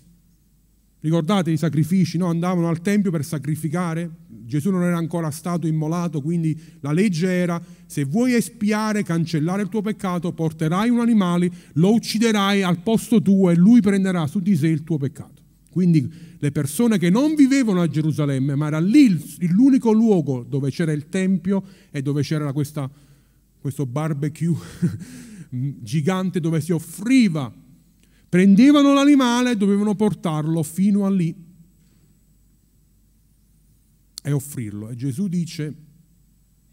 Ricordate i sacrifici? No? Andavano al Tempio per sacrificare. Gesù non era ancora stato immolato, quindi la legge era se vuoi espiare, cancellare il tuo peccato, porterai un animale, lo ucciderai al posto tuo e lui prenderà su di sé il tuo peccato. Quindi le persone che non vivevano a Gerusalemme, ma era lì l'unico luogo dove c'era il Tempio e dove c'era questa, questo barbecue [laughs] gigante dove si offriva Prendevano l'animale e dovevano portarlo fino a lì e offrirlo. E Gesù dice,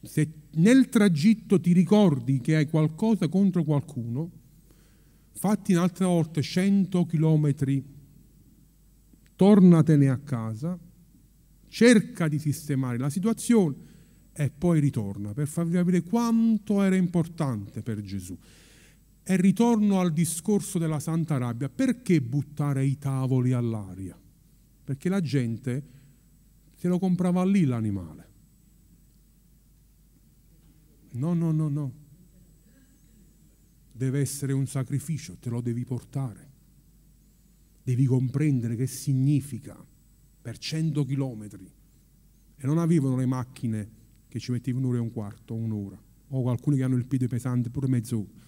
se nel tragitto ti ricordi che hai qualcosa contro qualcuno, fatti un'altra volta 100 chilometri, tornatene a casa, cerca di sistemare la situazione e poi ritorna per farvi capire quanto era importante per Gesù. E ritorno al discorso della Santa Rabbia, perché buttare i tavoli all'aria? Perché la gente se lo comprava lì l'animale. No, no, no, no. Deve essere un sacrificio, te lo devi portare. Devi comprendere che significa per 100 chilometri. E non avevano le macchine che ci mettevano un'ora e un quarto, un'ora. O alcuni che hanno il piede pesante pure mezz'ora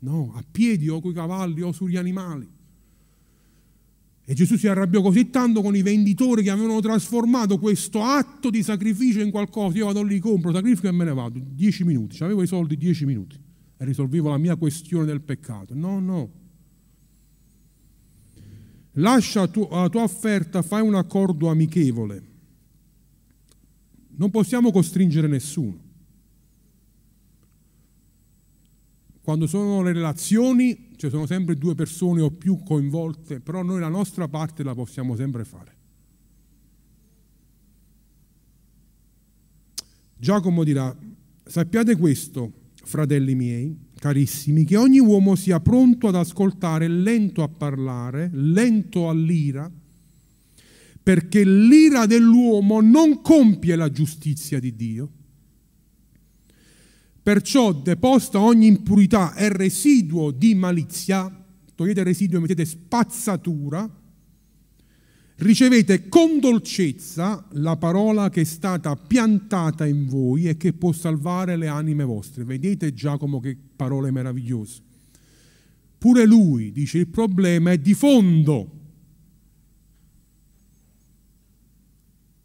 No, a piedi o coi cavalli o sugli animali. E Gesù si arrabbiò così tanto con i venditori che avevano trasformato questo atto di sacrificio in qualcosa. Io vado lì, compro, sacrifico e me ne vado. Dieci minuti, avevo i soldi dieci minuti e risolvevo la mia questione del peccato. No, no. Lascia la tua offerta, fai un accordo amichevole. Non possiamo costringere nessuno. Quando sono le relazioni, ci sono sempre due persone o più coinvolte, però noi la nostra parte la possiamo sempre fare. Giacomo dirà, sappiate questo, fratelli miei, carissimi, che ogni uomo sia pronto ad ascoltare, lento a parlare, lento all'ira, perché l'ira dell'uomo non compie la giustizia di Dio Perciò deposta ogni impurità e residuo di malizia, togliete residuo e mettete spazzatura, ricevete con dolcezza la parola che è stata piantata in voi e che può salvare le anime vostre. Vedete Giacomo che parole meravigliose. Pure lui dice il problema è di fondo.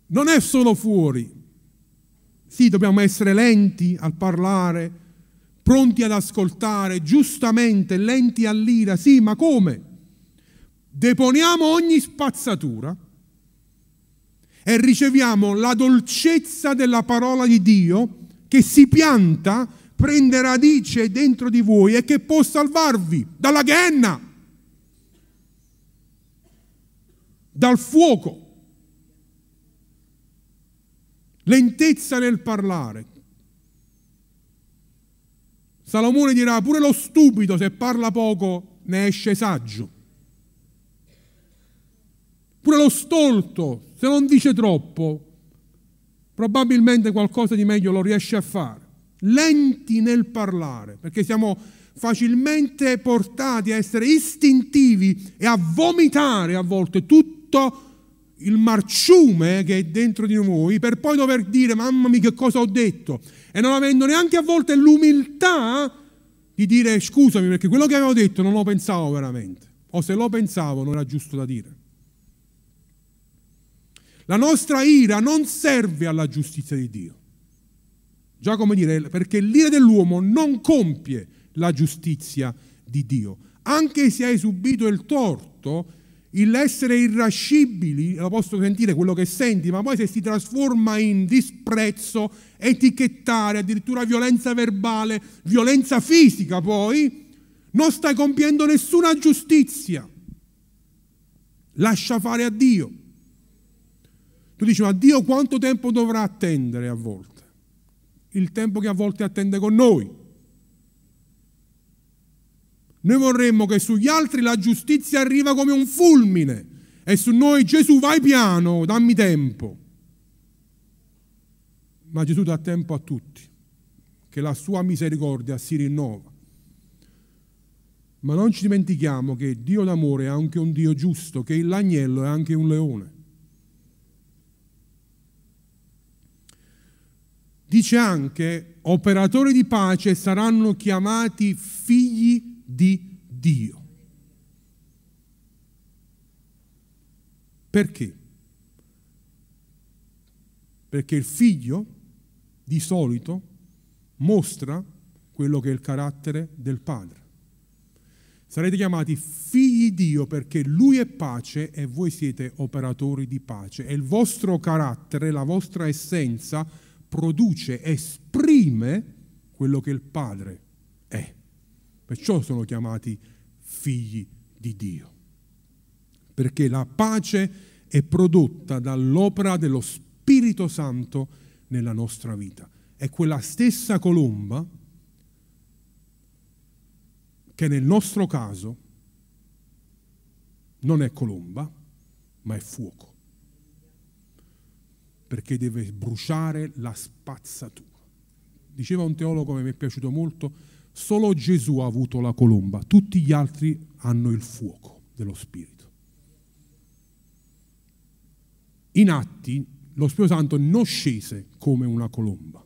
Non è solo fuori, sì, dobbiamo essere lenti al parlare, pronti ad ascoltare, giustamente, lenti all'ira. Sì, ma come? Deponiamo ogni spazzatura e riceviamo la dolcezza della parola di Dio che si pianta, prende radice dentro di voi e che può salvarvi dalla ghenna, dal fuoco lentezza nel parlare. Salomone dirà pure lo stupido se parla poco ne esce saggio. Pure lo stolto se non dice troppo probabilmente qualcosa di meglio lo riesce a fare. Lenti nel parlare perché siamo facilmente portati a essere istintivi e a vomitare a volte tutto il marciume che è dentro di noi per poi dover dire mamma mia che cosa ho detto e non avendo neanche a volte l'umiltà di dire scusami perché quello che avevo detto non lo pensavo veramente o se lo pensavo non era giusto da dire. La nostra ira non serve alla giustizia di Dio. Già come dire, perché l'ira dell'uomo non compie la giustizia di Dio. Anche se hai subito il torto, l'essere irascibili, lo posso sentire quello che senti, ma poi se si trasforma in disprezzo, etichettare, addirittura violenza verbale, violenza fisica poi, non stai compiendo nessuna giustizia. Lascia fare a Dio. Tu dici, ma Dio quanto tempo dovrà attendere a volte? Il tempo che a volte attende con noi. Noi vorremmo che sugli altri la giustizia arriva come un fulmine e su noi Gesù vai piano, dammi tempo. Ma Gesù dà tempo a tutti, che la sua misericordia si rinnova. Ma non ci dimentichiamo che Dio d'amore è anche un Dio giusto, che l'agnello è anche un leone. Dice anche, operatori di pace saranno chiamati figli di Dio. Perché? Perché il figlio di solito mostra quello che è il carattere del padre. Sarete chiamati figli di Dio perché Lui è pace e voi siete operatori di pace. E il vostro carattere, la vostra essenza produce, esprime quello che il Padre. Perciò sono chiamati figli di Dio. Perché la pace è prodotta dall'opera dello Spirito Santo nella nostra vita. È quella stessa colomba che nel nostro caso non è colomba, ma è fuoco. Perché deve bruciare la spazzatura. Diceva un teologo che mi è piaciuto molto, Solo Gesù ha avuto la colomba, tutti gli altri hanno il fuoco dello Spirito. In atti lo Spirito Santo non scese come una colomba,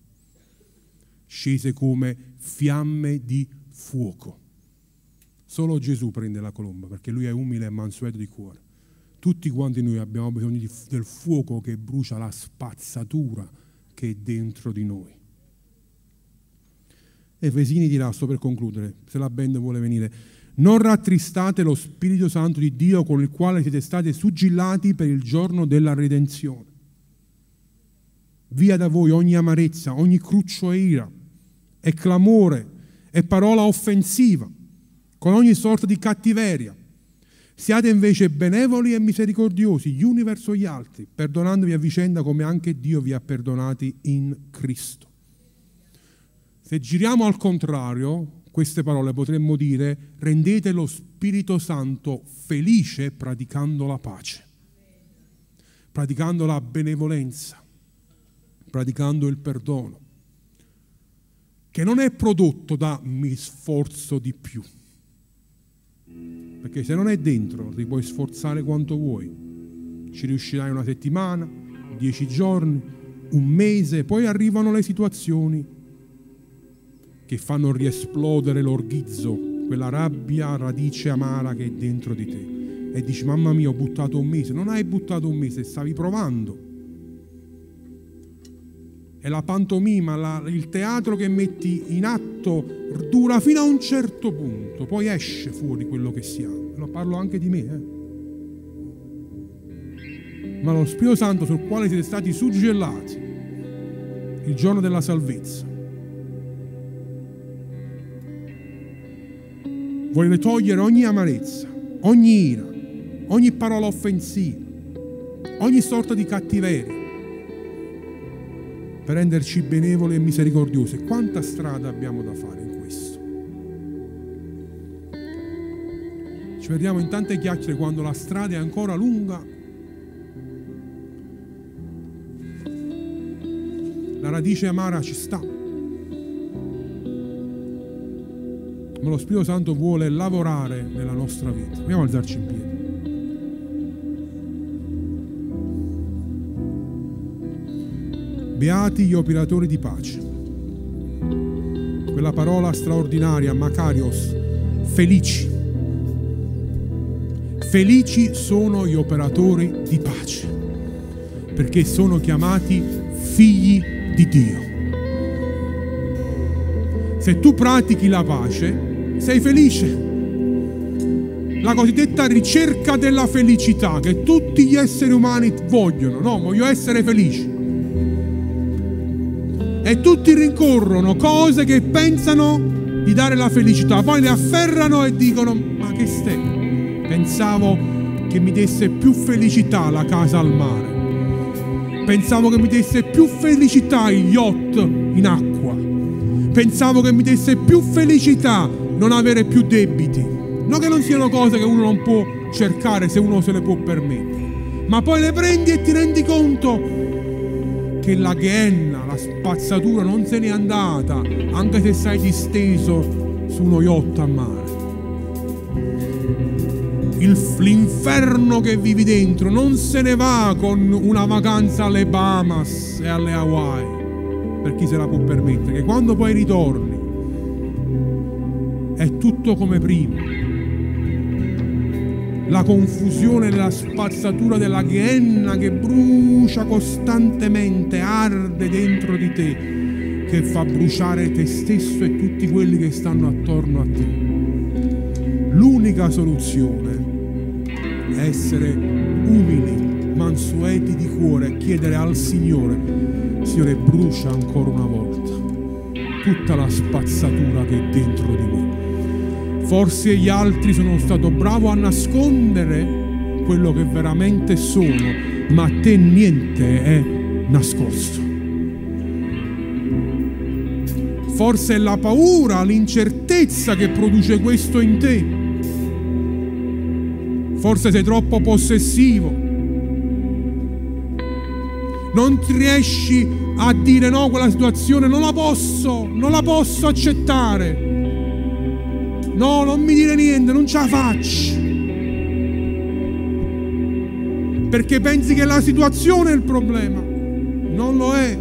scese come fiamme di fuoco. Solo Gesù prende la colomba perché lui è umile e mansueto di cuore. Tutti quanti noi abbiamo bisogno del fuoco che brucia la spazzatura che è dentro di noi. Efesini dirà, sto per concludere, se la band vuole venire, non rattristate lo Spirito Santo di Dio con il quale siete stati suggillati per il giorno della redenzione. Via da voi ogni amarezza, ogni cruccio e ira, e clamore, e parola offensiva, con ogni sorta di cattiveria. Siate invece benevoli e misericordiosi gli uni verso gli altri, perdonandovi a vicenda come anche Dio vi ha perdonati in Cristo. Se giriamo al contrario, queste parole potremmo dire rendete lo Spirito Santo felice praticando la pace, praticando la benevolenza, praticando il perdono, che non è prodotto da mi sforzo di più, perché se non è dentro ti puoi sforzare quanto vuoi, ci riuscirai una settimana, dieci giorni, un mese, poi arrivano le situazioni che fanno riesplodere l'orghizzo, quella rabbia radice amara che è dentro di te. E dici, mamma mia, ho buttato un mese. Non hai buttato un mese, stavi provando. E la pantomima, la, il teatro che metti in atto dura fino a un certo punto, poi esce fuori quello che siamo. Lo parlo anche di me, eh. Ma lo Spirito Santo sul quale siete stati suggellati il giorno della salvezza vuole togliere ogni amarezza, ogni ira, ogni parola offensiva, ogni sorta di cattiveria, per renderci benevoli e misericordiosi. Quanta strada abbiamo da fare in questo? Ci perdiamo in tante chiacchiere quando la strada è ancora lunga. La radice amara ci sta. Ma lo Spirito Santo vuole lavorare nella nostra vita. Vogliamo alzarci in piedi. Beati gli operatori di pace. Quella parola straordinaria, Makarios, felici. Felici sono gli operatori di pace, perché sono chiamati figli di Dio. Se tu pratichi la pace, sei felice. La cosiddetta ricerca della felicità che tutti gli esseri umani vogliono, no, voglio essere felice. E tutti rincorrono cose che pensano di dare la felicità, poi le afferrano e dicono, ma che stai? Pensavo che mi desse più felicità la casa al mare. Pensavo che mi desse più felicità il yacht in acqua. Pensavo che mi desse più felicità non avere più debiti. Non che non siano cose che uno non può cercare se uno se le può permettere. Ma poi le prendi e ti rendi conto che la ghenna, la spazzatura non se n'è andata, anche se sei disteso su uno yacht a mare il, l'inferno che vivi dentro non se ne va con una vacanza alle Bahamas e alle Hawaii, per chi se la può permettere, che quando poi ritorni tutto come prima. La confusione la spazzatura della ghenna che brucia costantemente, arde dentro di te, che fa bruciare te stesso e tutti quelli che stanno attorno a te. L'unica soluzione è essere umili, mansueti di cuore e chiedere al Signore, Signore brucia ancora una volta tutta la spazzatura che è dentro di me. Forse gli altri sono stato bravo a nascondere quello che veramente sono, ma a te niente è nascosto. Forse è la paura, l'incertezza che produce questo in te Forse sei troppo possessivo. Non riesci a dire no, quella situazione non la posso, non la posso accettare. No, non mi dire niente, non ce la faccio. Perché pensi che la situazione è il problema. Non lo è.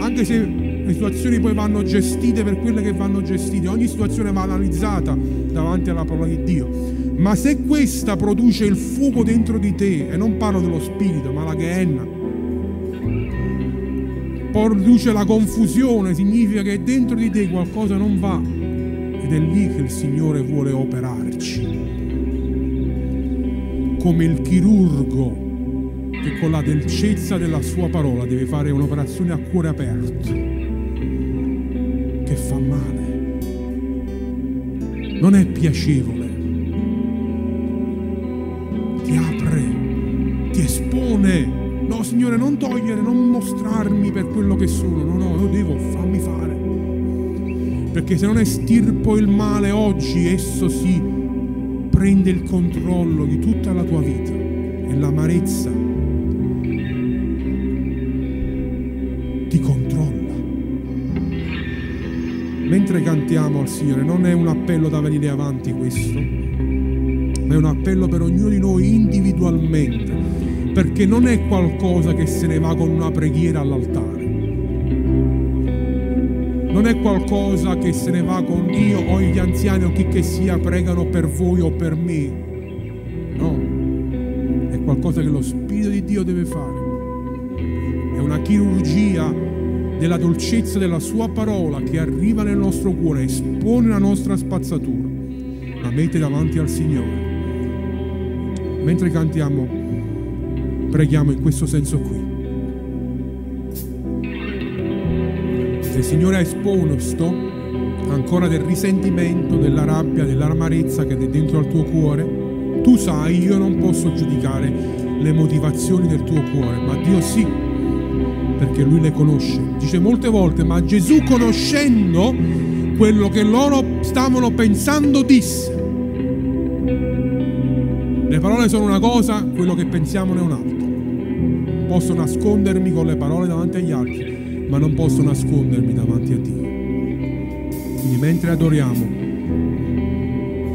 Anche se le situazioni poi vanno gestite per quelle che vanno gestite. Ogni situazione va analizzata davanti alla parola di Dio. Ma se questa produce il fuoco dentro di te, e non parlo dello spirito, ma la ghenna, produce la confusione, significa che dentro di te qualcosa non va. Ed è lì che il Signore vuole operarci. Come il chirurgo che con la dolcezza della sua parola deve fare un'operazione a cuore aperto, che fa male. Non è piacevole espone. No, Signore, non togliere, non mostrarmi per quello che sono. No, no, io devo, fammi fare. Perché se non estirpo il male oggi, esso si prende il controllo di tutta la tua vita e l'amarezza ti controlla. Mentre cantiamo al Signore, non è un appello da venire avanti questo, ma è un appello per ognuno di noi individualmente perché non è qualcosa che se ne va con una preghiera all'altare. Non è qualcosa che se ne va con Dio o gli anziani o chi che sia pregano per voi o per me. No, è qualcosa che lo Spirito di Dio deve fare. È una chirurgia della dolcezza della sua parola che arriva nel nostro cuore, espone la nostra spazzatura, la mette davanti al Signore. Mentre cantiamo Preghiamo in questo senso qui. Signore ha esposto ancora del risentimento, della rabbia, dell'amarezza che è dentro al tuo cuore, tu sai, io non posso giudicare le motivazioni del tuo cuore, ma Dio sì, perché Lui le conosce. Dice molte volte, ma Gesù conoscendo quello che loro stavano pensando disse. Le parole sono una cosa, quello che pensiamo è un'altra posso nascondermi con le parole davanti agli altri, ma non posso nascondermi davanti a Dio. Quindi mentre adoriamo,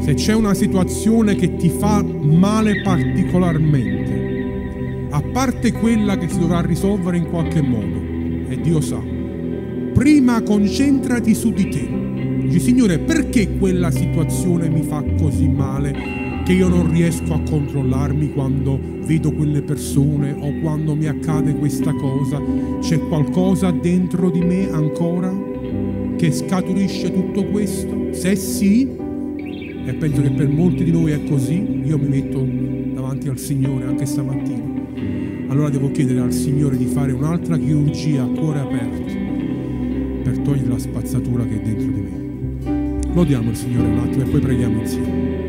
se c'è una situazione che ti fa male particolarmente, a parte quella che si dovrà risolvere in qualche modo, e Dio sa. Prima concentrati su di te. Dici, Signore, perché quella situazione mi fa così male che io non riesco a controllarmi quando vedo quelle persone o quando mi accade questa cosa? C'è qualcosa dentro di me ancora che scaturisce tutto questo? Se sì, e penso che per molti di noi è così, io mi metto davanti al Signore anche stamattina. Allora devo chiedere al Signore di fare un'altra chirurgia a cuore aperto per togliere la spazzatura che è dentro di me. Lodiamo il Signore un attimo e poi preghiamo insieme.